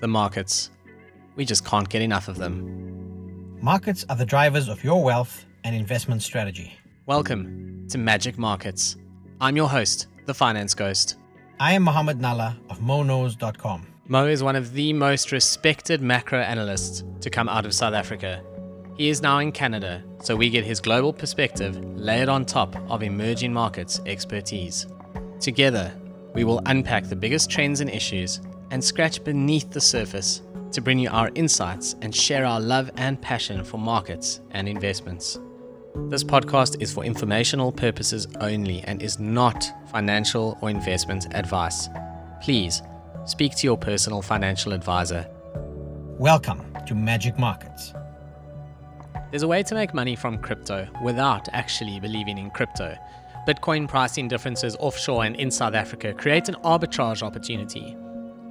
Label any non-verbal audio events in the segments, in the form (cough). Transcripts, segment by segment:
the markets. We just can't get enough of them. Markets are the drivers of your wealth and investment strategy. Welcome to Magic Markets. I'm your host, the Finance Ghost. I am Mohammed Nalla of MoKnows.com. Mo is one of the most respected macro analysts to come out of South Africa. He is now in Canada, so we get his global perspective layered on top of emerging markets expertise. Together, we will unpack the biggest trends and issues and scratch beneath the surface to bring you our insights and share our love and passion for markets and investments. This podcast is for informational purposes only and is not financial or investment advice. Please speak to your personal financial advisor. Welcome to Magic Markets. There's a way to make money from crypto without actually believing in crypto. Bitcoin pricing differences offshore and in South Africa create an arbitrage opportunity.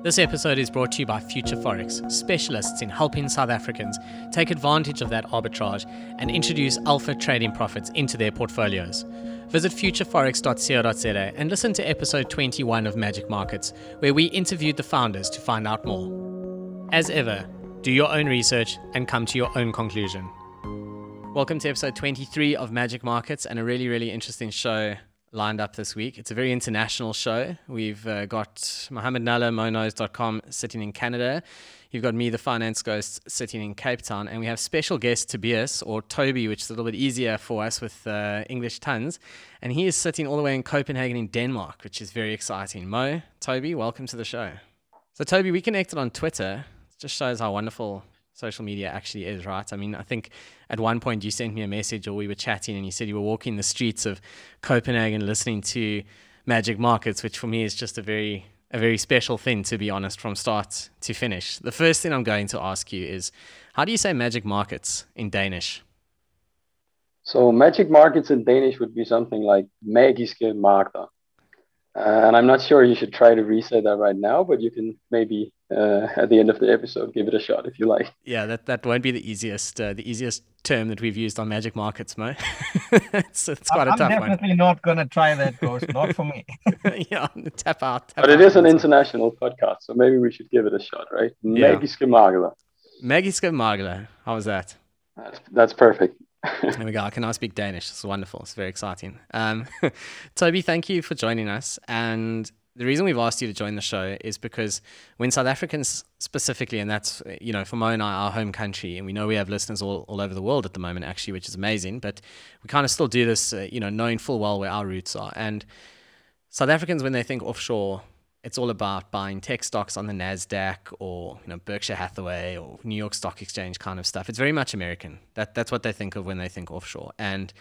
This episode is brought to you by Future Forex, specialists in helping South Africans take advantage of that arbitrage and introduce alpha trading profits into their portfolios. Visit futureforex.co.za and listen to episode 21 of Magic Markets, where we interviewed the founders to find out more. As ever, do your own research and come to your own conclusion. Welcome to episode 23 of Magic Markets and a really, really interesting show lined up this week. It's a very international show. We've uh, got Mohammed Nalla, MoKnows.com, sitting in Canada. You've got me, the finance ghost, sitting in Cape Town. And we have special guest Tobias, or Toby, which is a little bit easier for us with uh, English tons. And he is sitting all the way in Copenhagen in Denmark, which is very exciting. Mo, Toby, welcome to the show. So, Toby, we connected on Twitter. It just shows how wonderful social media actually is, right? I mean, I think at one point you sent me a message or we were chatting and you said you were walking the streets of Copenhagen listening to Magic Markets, which for me is just a very a very special thing to be honest from start to finish. The first thing I'm going to ask you is how do you say magic markets in Danish? So magic markets in Danish would be something like magiske markeder. Uh, and I'm not sure you should try to reset that right now, but you can maybe uh, at the end of the episode give it a shot if you like. Yeah, that, that won't be the easiest uh, the easiest term that we've used on Magic Markets, Mo. (laughs) it's, it's quite I'm a tough one. I'm definitely not going to try that, Ghost. (laughs) not for me. (laughs) yeah, tap out. Tap but it out is an international podcast, so maybe we should give it a shot, right? Yeah. Magiske markeder. Magiske Margler. How was that? That's, that's perfect. There we go. I can now speak Danish. It's wonderful. It's very exciting. Um, Toby, thank you for joining us. And the reason we've asked you to join the show is because when South Africans specifically, and that's, you know, for Mo and I, our home country, and we know we have listeners all, all over the world at the moment, actually, which is amazing, but we kind of still do this, uh, you know, knowing full well where our roots are. And South Africans, when they think offshore, it's all about buying tech stocks on the Nasdaq or you know Berkshire Hathaway or New York Stock Exchange kind of stuff. It's very much American. That that's what they think of when they think offshore. And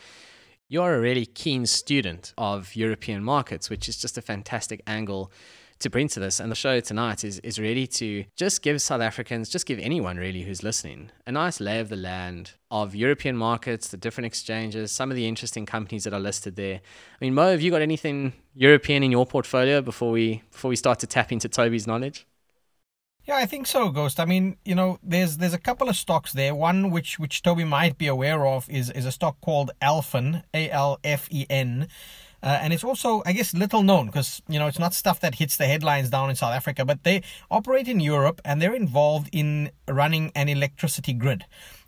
you're a really keen student of European markets, which is just a fantastic angle to bring to this. And the show tonight is is really to just give South Africans, just give anyone really who's listening, a nice lay of the land of European markets, the different exchanges, some of the interesting companies that are listed there. I mean, Mo, have you got anything European in your portfolio before we before we start to tap into Toby's knowledge? Yeah, I think so, Ghost. I mean, you know, there's there's a couple of stocks there. One which which Toby might be aware of is is a stock called Alfen, A L F E N. Uh, and it's also, I guess, little known because you know it's not stuff that hits the headlines down in South Africa. But they operate in Europe and they're involved in running an electricity grid.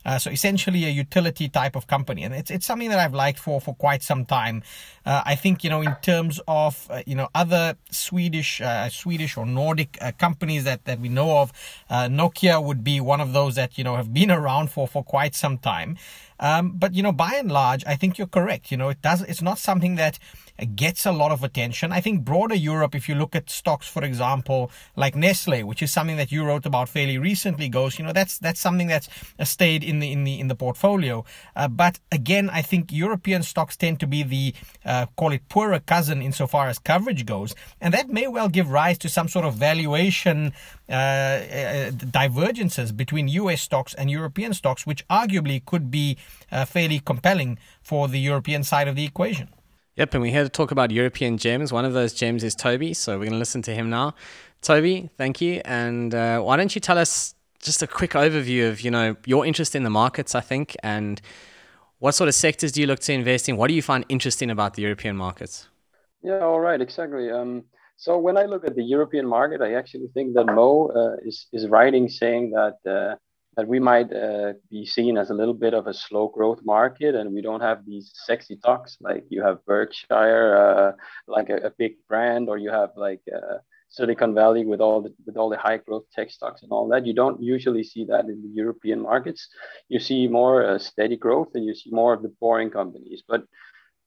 Uh, so essentially a utility type of company, and it's it's something that I've liked for for quite some time. Uh, I think you know in terms of uh, you know other Swedish uh, Swedish or Nordic uh, companies that that we know of, uh, Nokia would be one of those that you know have been (laughs) around for for quite some time. Um, but you know, by and large, I think you're correct. You know, it does. It's not something that gets a lot of attention. I think broader Europe, if you look at stocks, for example, like Nestle, which is something that you wrote about fairly recently, Ghost, you know, that's that's something that's stayed in the in the in the portfolio. Uh, but again, I think European stocks tend to be the uh, call it poorer cousin insofar as coverage goes, and that may well give rise to some sort of valuation uh, uh divergences between U.S. stocks and European stocks, which arguably could be uh, fairly compelling for the European side of the equation. Yep, and we're here to talk about European gems. One of those gems is Toby, so we're going to listen to him now. Toby, thank you. And uh, why don't you tell us just a quick overview of you know your interest in the markets, I think, and what sort of sectors do you look to invest in? What do you find interesting about the European markets? Yeah, all right, exactly. Um, So when I look at the European market, I actually think that Mo uh, is is writing saying that uh, that we might uh, be seen as a little bit of a slow growth market, and we don't have these sexy talks like you have Berkshire, uh, like a, a, big brand, or you have like uh, Silicon Valley with all the with all the high growth tech stocks and all that. You don't usually see that in the European markets. You see more uh, steady growth, and you see more of the boring companies, but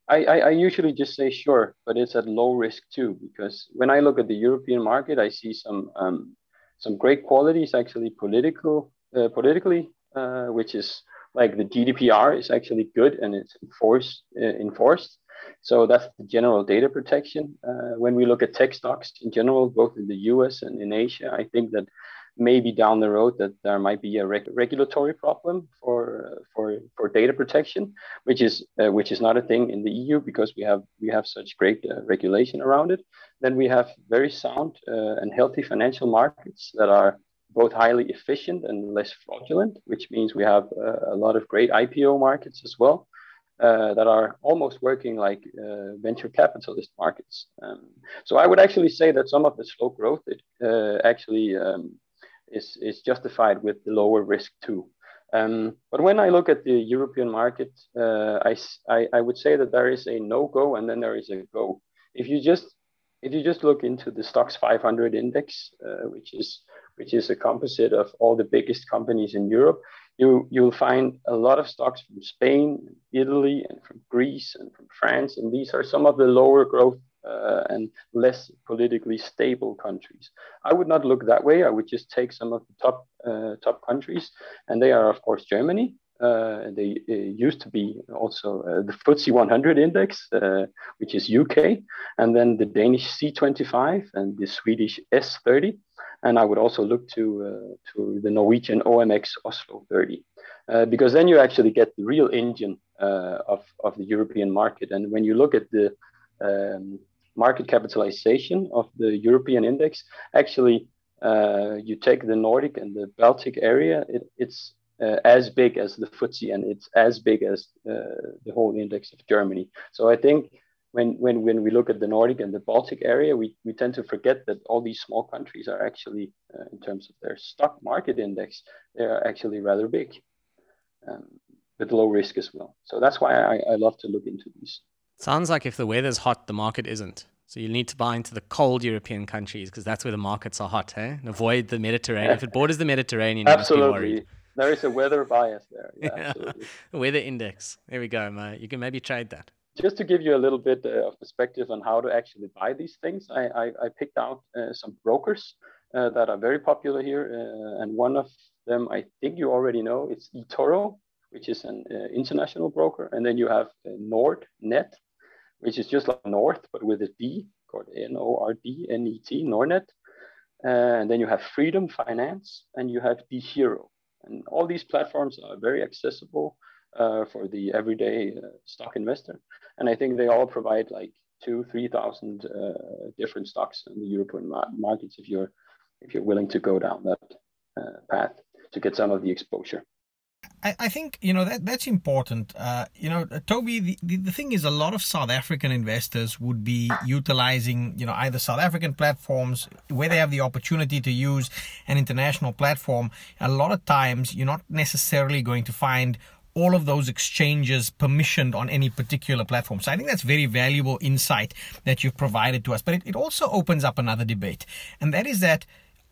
I, I, usually just say sure, but it's at low risk too, because when I look at the European market, I see some um, some great qualities actually political uh, politically, uh, which is like the GDPR is actually good and it's enforced uh, enforced. So that's the general data protection. Uh, when we look at tech stocks in general, both in the US and in Asia, I think that maybe down the road that there might be a reg- regulatory problem for for for data protection, which is uh, which is not a thing in the EU because we have we have such great uh, regulation around it. Then we have very sound uh, and healthy financial markets that are both highly efficient and less fraudulent, which means we have uh, a lot of great IPO markets as well. Uh, that are almost working like uh, venture capitalist markets. Um, so I would actually say that some of the slow growth it, uh, actually um, is, is justified with the lower risk too. Um, but when I look at the European market, uh, I, I, I, would say that there is a no go and then there is a go. If you just if you just look into the STOXX 500 index, uh, which is which is a composite of all the biggest companies in Europe, you you'll find a lot of stocks from Spain, Italy, and from Greece and from France, and these are some of the lower growth uh, and less politically stable countries. I would not look that way. I would just take some of the top uh, top countries, and they are of course Germany. Uh, they uh, used to be also uh, the FTSE 100 index, uh, which is UK, and then the Danish C25 and the Swedish S30. And I would also look to to the Norwegian OMX Oslo 30. because then you actually get the real engine of, of the European market. And when you look at the um, market capitalization of the European index, actually, uh, you take the Nordic and the Baltic area, it, it's uh, as big as the FTSE and it's as big as uh, the whole index of Germany. So I think when, when, when we look at the Nordic and the Baltic area, we, we tend to forget that all these small countries are actually, uh, in terms of their stock market index, they are actually rather big um, with low risk as well. So that's why I, I love to look into these. Sounds like if the weather's hot, the market isn't. So you need to buy into the cold European countries because that's where the markets are hot, eh? And avoid the Mediterranean. if it borders the Mediterranean, absolutely. There is a weather bias there. Yeah, (laughs) absolutely. weather index. There we go, mate. You can maybe trade that. Just to give you a little bit uh, of perspective on how to actually buy these things, I, I, I picked out uh, some brokers uh, that are very popular here. Uh, and one of them, I think you already know, it's eToro, which is an uh, international broker. And then you have uh, Nordnet, which is just like North, but with a D, called N-O-R-D-N-E-T, Nordnet. And then you have Freedom Finance, and you have DEGIRO, And all these platforms are very accessible uh, for the everyday uh, stock investor. And I think they all provide like two, 3,000 uh, different stocks in the European markets if you're, if you're willing to go down that uh, path to get some of the exposure. I, I think you know that that's important. Uh, you know, Toby. The, the, the thing is, a lot of South African investors would be utilizing you know either South African platforms where they have the opportunity to use an international platform. A lot of times, you're not necessarily going to find all of those exchanges permissioned on any particular platform. So I think that's very valuable insight that you've provided to us. But it, it also opens up another debate, and that is that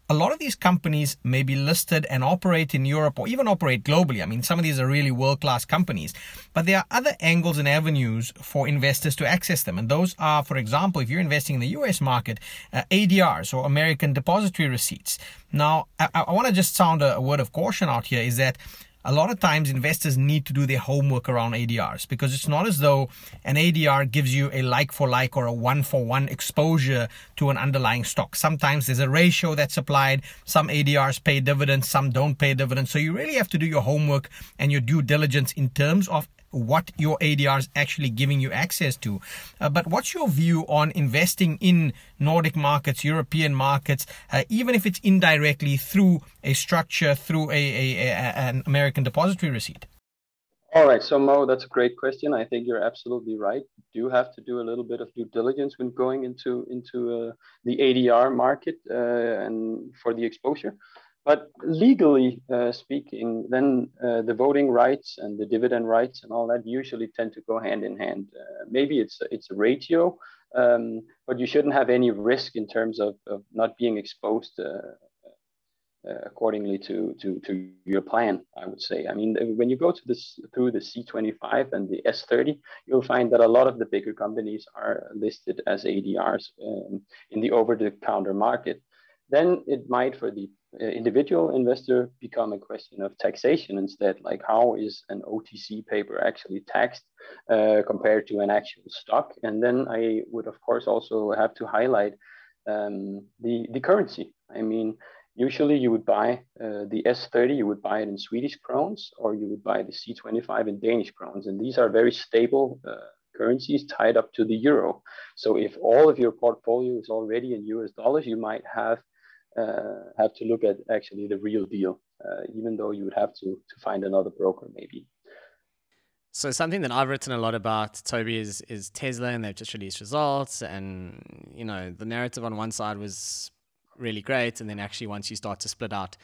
a lot of these companies may be listed and operate in Europe or even operate globally. I mean, some of these are really world class companies, but there are other angles and avenues for investors to access them. And those are, for example, if you're investing in the US market, uh, ADRs or American depository receipts. Now, I, I want to just sound a, a word of caution out here is that a lot of times investors need to do their homework around ADRs because it's not as though an ADR gives you a like for like or a one for one exposure to an underlying stock. Sometimes there's a ratio that's applied. Some ADRs pay dividends, some don't pay dividends. So you really have to do your homework and your due diligence in terms of what your ADR is actually giving you access to. Uh, but what's your view on investing in Nordic markets, European markets, uh, even if it's indirectly through a structure, through a, a, a, an American depository receipt? All right, so Mo, that's a great question. I think you're absolutely right. You do have to do a little bit of due diligence when going into into uh, the ADR market uh, and for the exposure. But legally uh, speaking, then uh, the voting rights and the dividend rights and all that usually tend to go hand in hand. Uh, maybe it's it's a ratio, um, but you shouldn't have any risk in terms of, of not being exposed uh, uh, accordingly to, to, to your plan, I would say. I mean, when you go to this through the C25 and the S30, you'll find that a lot of the bigger companies are listed as ADRs um, in the over-the-counter market. Then it might, for the individual investor, become a question of taxation instead. Like, how is an OTC paper actually taxed uh, compared to an actual stock? And then I would, of course, also have to highlight um, the the currency. I mean Usually you would buy uh, the S30, you would buy it in Swedish crowns, or you would buy the C25 in Danish crowns. And these are very stable uh, currencies tied up to the euro. So if all of your portfolio is already in US dollars, you might have uh, have to look at actually the real deal, uh, even though you would have to, to find another broker maybe. So something that I've written a lot about, Toby, is is Tesla, and they've just released results, and you know the narrative on one side was really great. And then actually, once you start to split out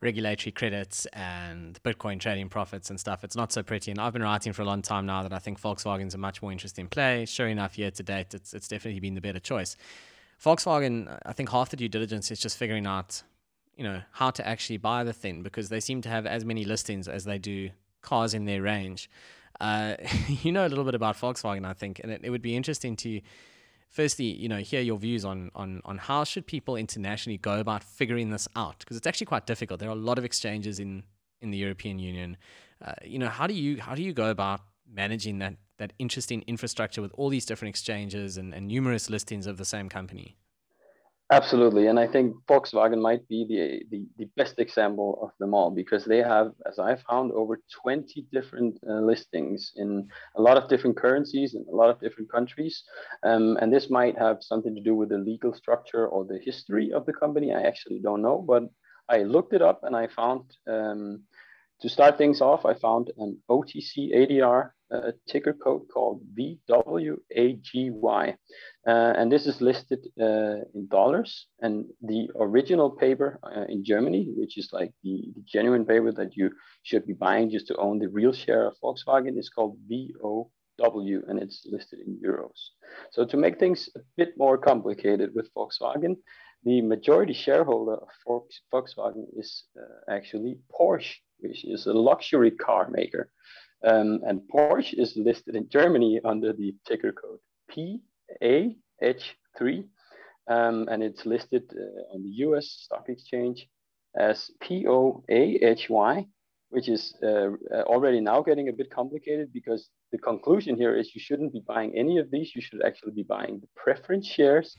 regulatory credits and Bitcoin trading profits and stuff, it's not so pretty. And I've been writing for a long time now that I think Volkswagen's a much more interesting play. Sure enough, year to date, it's, it's definitely been the better choice. Volkswagen, I think half the due diligence is just figuring out, you know, how to actually buy the thing because they seem to have as many listings as they do cars in their range. Uh, (laughs) you know a little bit about Volkswagen, I think, and it, it would be interesting to firstly, you know, hear your views on on on how should people internationally go about figuring this out because it's actually quite difficult. There are a lot of exchanges in in the European Union. Uh, you know, how do you how do you go about managing that that interesting infrastructure with all these different exchanges and, and numerous listings of the same company? Absolutely, and I think Volkswagen might be the, the, the best example of them all because they have, as I found, over 20 different uh, listings in a lot of different currencies in a lot of different countries. Um, and this might have something to do with the legal structure or the history of the company. I actually don't know, but I looked it up and I found um, to start things off, I found an OTC ADR uh, ticker code called VWAGY. Uh, and this is listed uh, in dollars. And the original paper uh, in Germany, which is like the, the, genuine paper that you should be buying just to own the real share of Volkswagen, is called VOW and it's listed in euros. So to make things a bit more complicated with Volkswagen, the majority shareholder of Volkswagen is uh, actually Porsche which is a luxury car maker. Um, and Porsche is listed in Germany under the ticker code PAH3, um, and it's listed uh, on the US stock exchange as POAHY, which is uh, uh, already now getting a bit complicated because the conclusion here is you shouldn't be buying any of these. You should actually be buying the preference shares.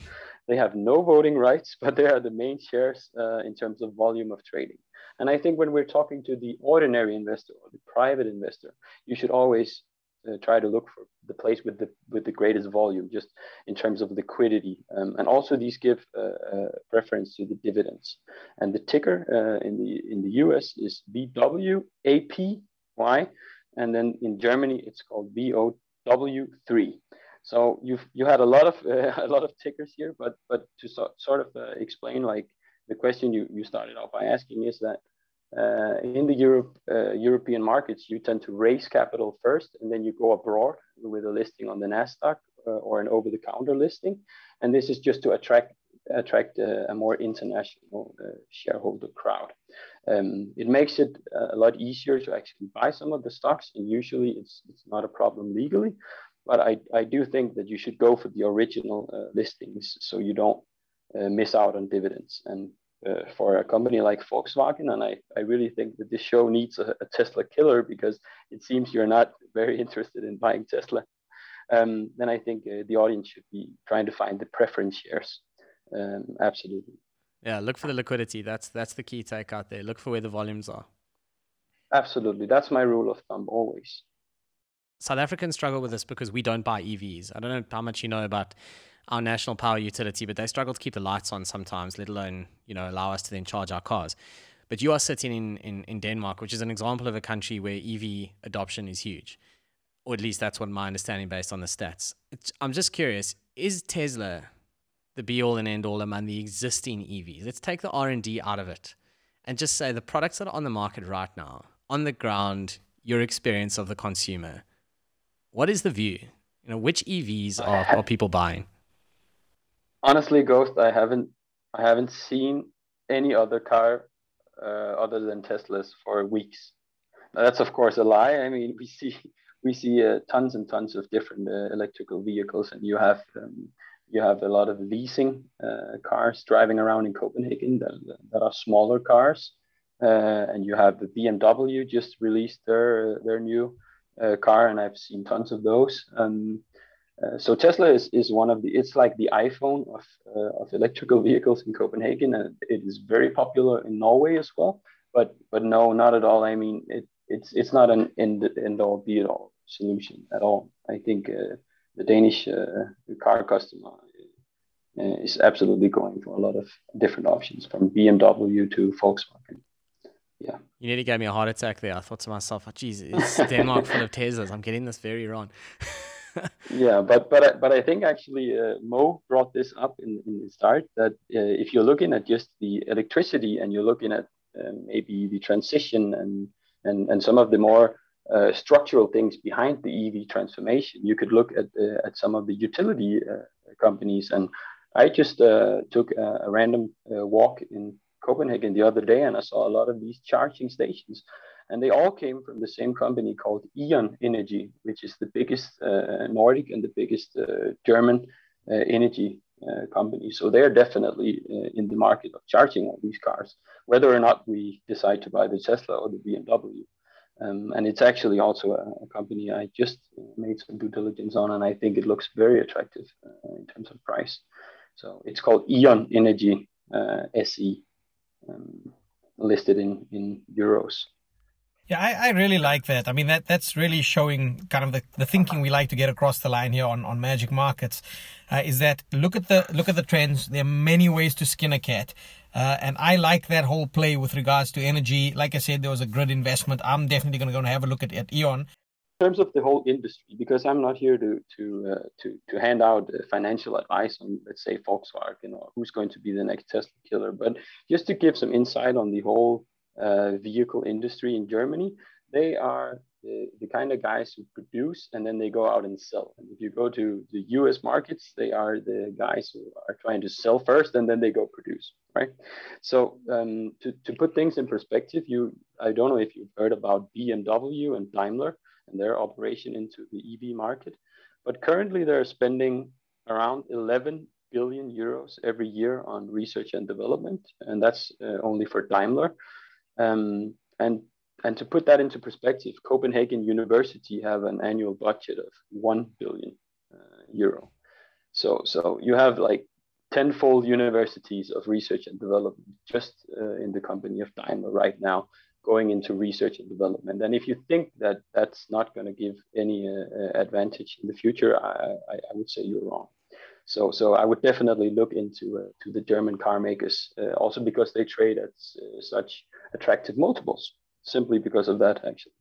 They have no voting rights, (laughs) but they are the main shares uh, in terms of volume of trading. And I think when we're talking to the ordinary investor or the private investor, you should always uh, try to look for the place with the with the greatest volume, just in terms of liquidity. Um, and also, these give uh, uh, preference to the dividends. And the ticker uh, in the in the US is VWAPY, and then in Germany it's called VOW3. So you've you had a lot of uh, (laughs) a lot of tickers here, but but to so, sort of uh, explain like the question you, you started off by asking is that uh, in the Europe, uh, European markets, you tend to raise capital first, and then you go abroad with a listing on the Nasdaq uh, or an over-the-counter listing, and this is just to attract attract uh, a more international shareholder crowd. Um, it makes it a lot easier to actually buy some of the stocks, and usually it's it's not a problem legally. But I, I do think that you should go for the original uh, listings so you don't miss out on dividends. And uh, for a company like Volkswagen. And I, I really think that this show needs a, a Tesla killer because it seems you're not very (laughs) interested in buying Tesla. Um, then I think uh, the audience should be trying to find the preference shares. Um, absolutely. Yeah, look for the liquidity. That's that's the key take out there. Look for where the volumes are. Absolutely, that's my rule of thumb always. South Africans struggle with this because we don't buy EVs. I don't know how much you know about our national power utility, but they struggle to keep the lights on sometimes, let alone, you know, allow us to then charge our cars. but you are sitting in, in, in Denmark, which is an example of a country where EV adoption is huge, or at least that's what my understanding based on the stats. It's, I'm just curious: is Tesla the be all and end all among the existing EVs? Let's take the R and D out of it, and just say the products that are on the market right now, on the ground, your experience of the consumer. What is the view? You know, which EVs are, are people buying? Honestly, Ghost, I haven't I haven't seen any other car uh, other than Teslas for weeks. Now, that's of course a lie. I mean, (laughs) we see we see uh, tons and tons of different uh, electrical vehicles, and you have um, you have a lot of leasing uh, cars driving around in Copenhagen that, that are smaller cars, uh, and you have the BMW just released their their new uh, car, and I've seen tons of those. Um, uh, so Tesla is, is one of the it's like the iPhone of uh, of electrical (laughs) vehicles in Copenhagen, and it is very popular in Norway as well. But but no, not at all. I mean, it, it's it's not an end end all be all solution at all. I think uh, the Danish uh, car customer uh, is absolutely going for a lot of different options from BMW to Volkswagen. Yeah. You nearly gave me a heart attack there. I thought to myself, oh, geez, it's (laughs) Denmark full of Teslas. I'm getting this very wrong. (laughs) yeah, but but I, but I think actually uh, Mo brought this up in, in the start that uh, if you're looking at just the electricity and you're looking at uh, maybe the transition and and and some of the more uh, structural things behind the EV transformation, you could look at uh, at some of the utility uh, companies. And I just took a, a random walk in Copenhagen the other day, and I saw a lot of these charging stations and they all came from the same company called E.ON Energy, which is the biggest uh, Nordic and the biggest uh, German uh, energy uh, company. So they're definitely uh, in the market of charging all these cars, whether or not we decide to buy the Tesla or the BMW. Um, and it's actually also a, a, company I just made some due diligence on, and I think it looks very attractive uh, in terms of price. So it's called E.ON Energy SE, um, listed in in euros. Yeah, I, I really like that. I mean, that that's really showing kind of the, the thinking we like to get across the line here on, on Magic Markets. Uh, is that look at the look at the trends. There are many ways to skin a cat, uh, and I like that whole play with regards to energy. Like I said, there was a grid investment. I'm definitely going to go and have a look at, at E.ON. In terms of the whole industry, because I'm not here to to uh, to to hand out uh, financial advice on, let's say, Volkswagen or who's going to be the next Tesla killer, but just to give some insight on the whole uh, vehicle industry in Germany, they are the, the, kind of guys who produce and then they go out and sell. And if you go to the US markets, they are the guys who are trying to sell first and then they go produce, right? So um, to, to put things in perspective, you I don't know if you've heard about BMW and Daimler and their operation into the EV market, but currently they're spending around 11 billion euros every year on research and development, and that's uh, only for Daimler. Um, and and to put that into perspective, Copenhagen University have an annual budget of one billion uh, euro. So so you have like tenfold universities of research and development just uh, in the company of Daimler right now going into research and development. And if you think that that's not going to give any uh, uh, advantage in the future, I, I, I, would say you're wrong. So, so I would definitely look into uh, to the German car makers, uh, also because they trade at uh, such attractive multiples, simply because of that, actually.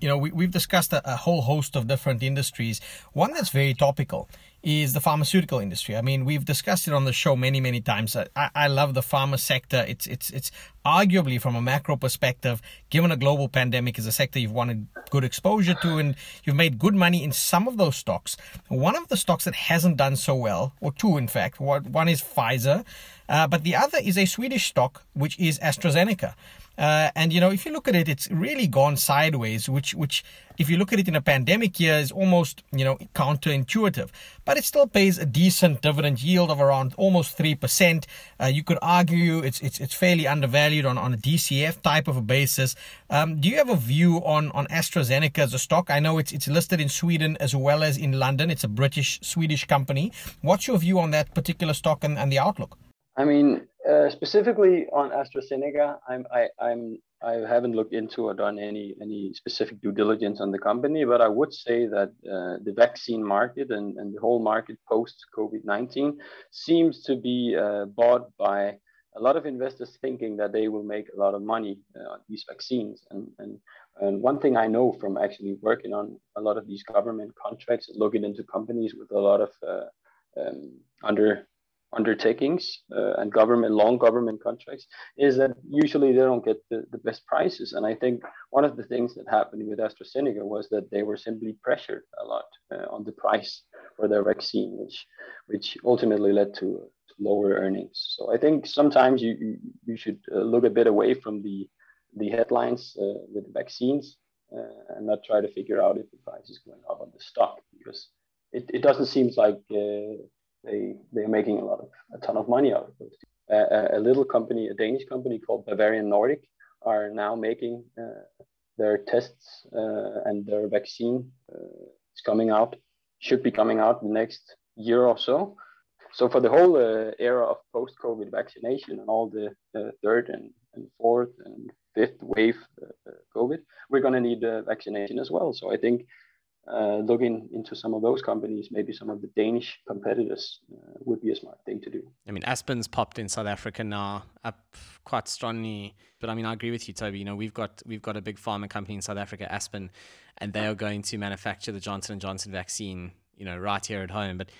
You know, we, we've discussed a, a whole host of different industries. One that's very topical is the pharmaceutical industry. I mean, we've discussed it on the show many, many times. I, I love the pharma sector. It's it's it's arguably from a macro perspective, given a global pandemic, is a sector you've wanted good exposure to, and you've made good money in some of those stocks. One of the stocks that hasn't done so well, or two in fact, one is Pfizer, uh, but the other is a Swedish stock, which is AstraZeneca. Uh, and you know, if you look at it, it's really gone sideways, which, which, if you look at it in a pandemic year, is almost you know counterintuitive. But it still pays a decent dividend yield of around almost three percent. Uh, you could argue it's it's it's fairly undervalued on, on a DCF type of a basis. Um, do you have a view on on AstraZeneca as a stock? I know it's it's listed in Sweden as well as in London. It's a British Swedish company. What's your view on that particular stock and, and the outlook? I mean, uh, specifically on AstraZeneca, I'm I, I'm I haven't looked into or done any any specific due diligence on the company, but I would say that uh, the vaccine market and, and the whole market post COVID nineteen seems to be uh, bought by a lot of investors thinking that they will make a lot of money uh, on these vaccines. And, and, and one thing I know from actually working on a lot of these government contracts, looking into companies with a lot of uh, um, under undertakings uh, and government long government contracts is that usually they don't get the, the best prices and i think one of the things that happened with astrazeneca was that they were simply pressured a lot uh, on the price for their vaccine which which ultimately led to lower earnings. So I think sometimes you you should uh, look a bit away from the the headlines uh, with the vaccines uh, and not try to figure out if the price is going up on the stock because it, it doesn't seem like uh, they they're making a lot of a ton of money out of those. a little company, a Danish company called Bavarian Nordic, are now making uh, their tests uh, and their vaccine is coming out should be coming out the next year or so so for the whole uh, era of post-COVID vaccination and all the uh, third and, and, fourth and fifth wave uh, uh COVID, we're going to need uh, vaccination as well. So I think uh, looking into some of those companies, maybe some of the Danish competitors would be a smart thing to do. I mean, Aspen's popped in South Africa now, up quite strongly. But I mean, I agree with you, Toby. You know, we've got we've got a big pharma company in South Africa, Aspen, and they are going to manufacture the Johnson and Johnson vaccine. You know, right here at home, but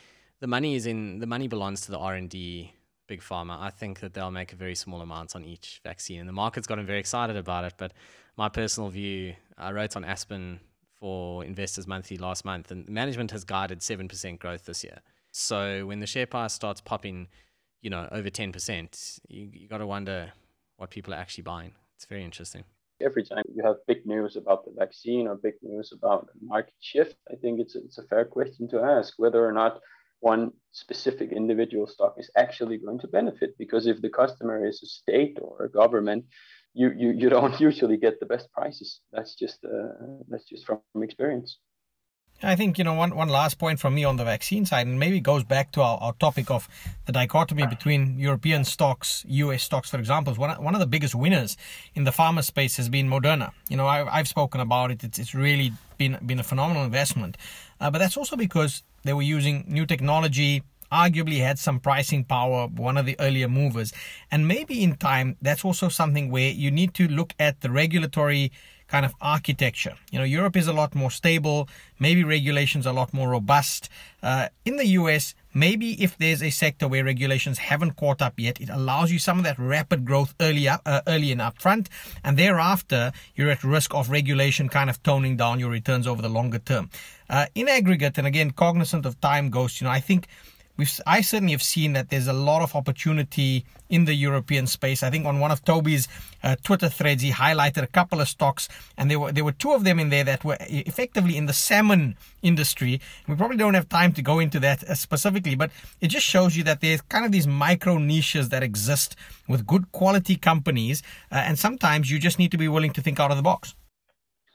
the money is in the money belongs to the R and D big pharma. I think that they'll make a very small amount on each vaccine, and the market's gotten very excited about it. But my personal view, I wrote on Aspen for Investors Monthly last month, and management has guided seven percent growth this year. So when the share price starts popping, you know, over ten percent, you you got to wonder what people are actually buying. It's very interesting every time you have big news about the vaccine or big news about market shift, I think it's it's a fair question to ask whether or not one specific individual stock is actually going to benefit because if the customer is a state or a government you you, you don't (laughs) usually get the best prices that's just uh, that's just from experience I think, you know, one, one last point from me on the vaccine side, and maybe goes back to our, our topic of the dichotomy between European stocks, US stocks, for example. One, one of the biggest winners in the pharma space has been Moderna. You know, I, I've spoken about it. It's, it's really been, been a phenomenal investment. Uh, but that's also because they were using new technology, arguably had some pricing power, one of the earlier movers. And maybe in time, that's also something where you need to look at the regulatory kind of architecture. You know, Europe is a lot more stable, maybe regulations are a lot more robust. Uh, in the US, maybe if there's a sector where regulations haven't caught up yet, it allows you some of that rapid growth early, up, uh, early and upfront, and thereafter you're at risk of regulation kind of toning down your returns over the longer term. Uh, in aggregate, and again, cognizant of time ghost, you know, I think we've I certainly have seen that there's a lot of opportunity in the European space. I think on one of Toby's uh, Twitter threads, he highlighted a couple of stocks, and there were there were two of them in there that were effectively in the salmon industry. We probably don't have time to go into that uh, specifically, but it just shows you that there's kind of these micro niches that exist with good quality companies, uh, and sometimes you just need to be willing to think out of the box.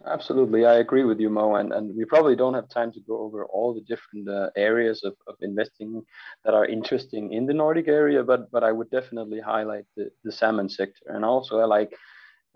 Absolutely, I agree with you, Mo. And, and we probably don't have time to go over all the different uh, areas of, of investing that are interesting in the Nordic area, but but I would definitely highlight the, the salmon sector. And also, I like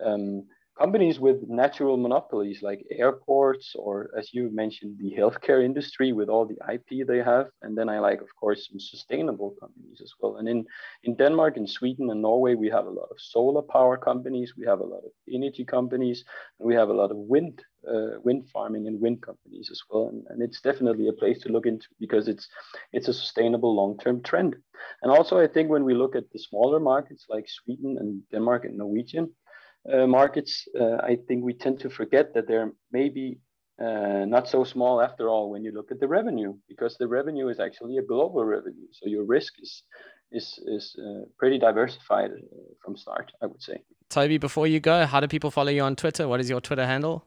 um, companies with natural monopolies like airports or as you mentioned the healthcare industry with all the ip they have. And then i like of course some sustainable companies as well. And in in denmark and sweden and norway we have a lot of solar power companies we have a lot of energy companies and we have a lot of wind uh, wind farming and wind companies as well. And, and it's definitely a place to look into because it's it's a sustainable long-term trend. And also i think when we look at the smaller markets like sweden and denmark and norwegian markets, uh, I think we tend to forget that they're maybe uh, not so small after all when you look at the revenue, because the revenue is actually a global revenue. So your risk is is is uh, pretty diversified uh, from start, I would say. Toby, before you go, how do people follow you on Twitter? What is your Twitter handle?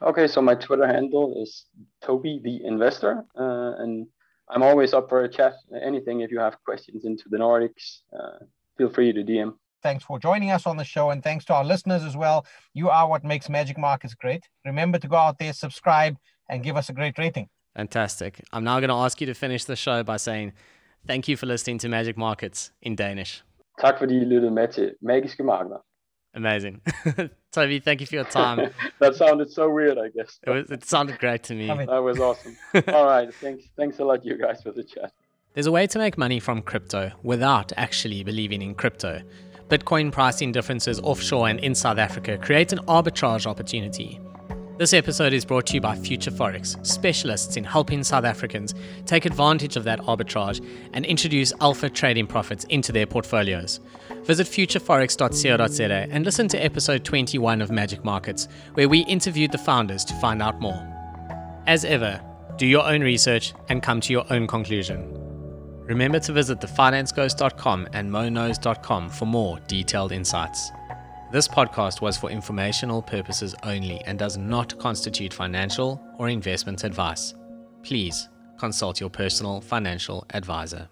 Okay, so my Twitter handle is Toby the Investor, uh, and I'm always up for a chat. Anything if you have questions into the Nordics, feel free to DM. Thanks for joining us on the show, and thanks to our listeners as well. You are what makes Magic Markets great. Remember to go out there, subscribe, and give us a great rating. Fantastic. I'm now going to ask you to finish the show by saying thank you for listening to Magic Markets in Danish. Tak fordi I lyttede med til Magiske Markeder. Amazing. (laughs) Toby, thank you for your time. (laughs) that sounded so weird, I guess. It, was, it sounded great to me. That was awesome. (laughs) All right. Thanks, thanks a lot, you guys, for the chat. There's a way to make money from crypto without actually believing in crypto. Bitcoin pricing differences offshore and in South Africa create an arbitrage opportunity. This episode is brought to you by Future Forex, specialists in helping South Africans take advantage of that arbitrage and introduce alpha trading profits into their portfolios. Visit futureforex.co.za and listen to episode 21 of Magic Markets, where we interviewed the founders to find out more. As ever, do your own research and come to your own conclusion. Remember to visit thefinanceghost.com and MoKnows.com for more detailed insights. This podcast was for informational purposes only and does not constitute financial or investment advice. Please consult your personal financial advisor.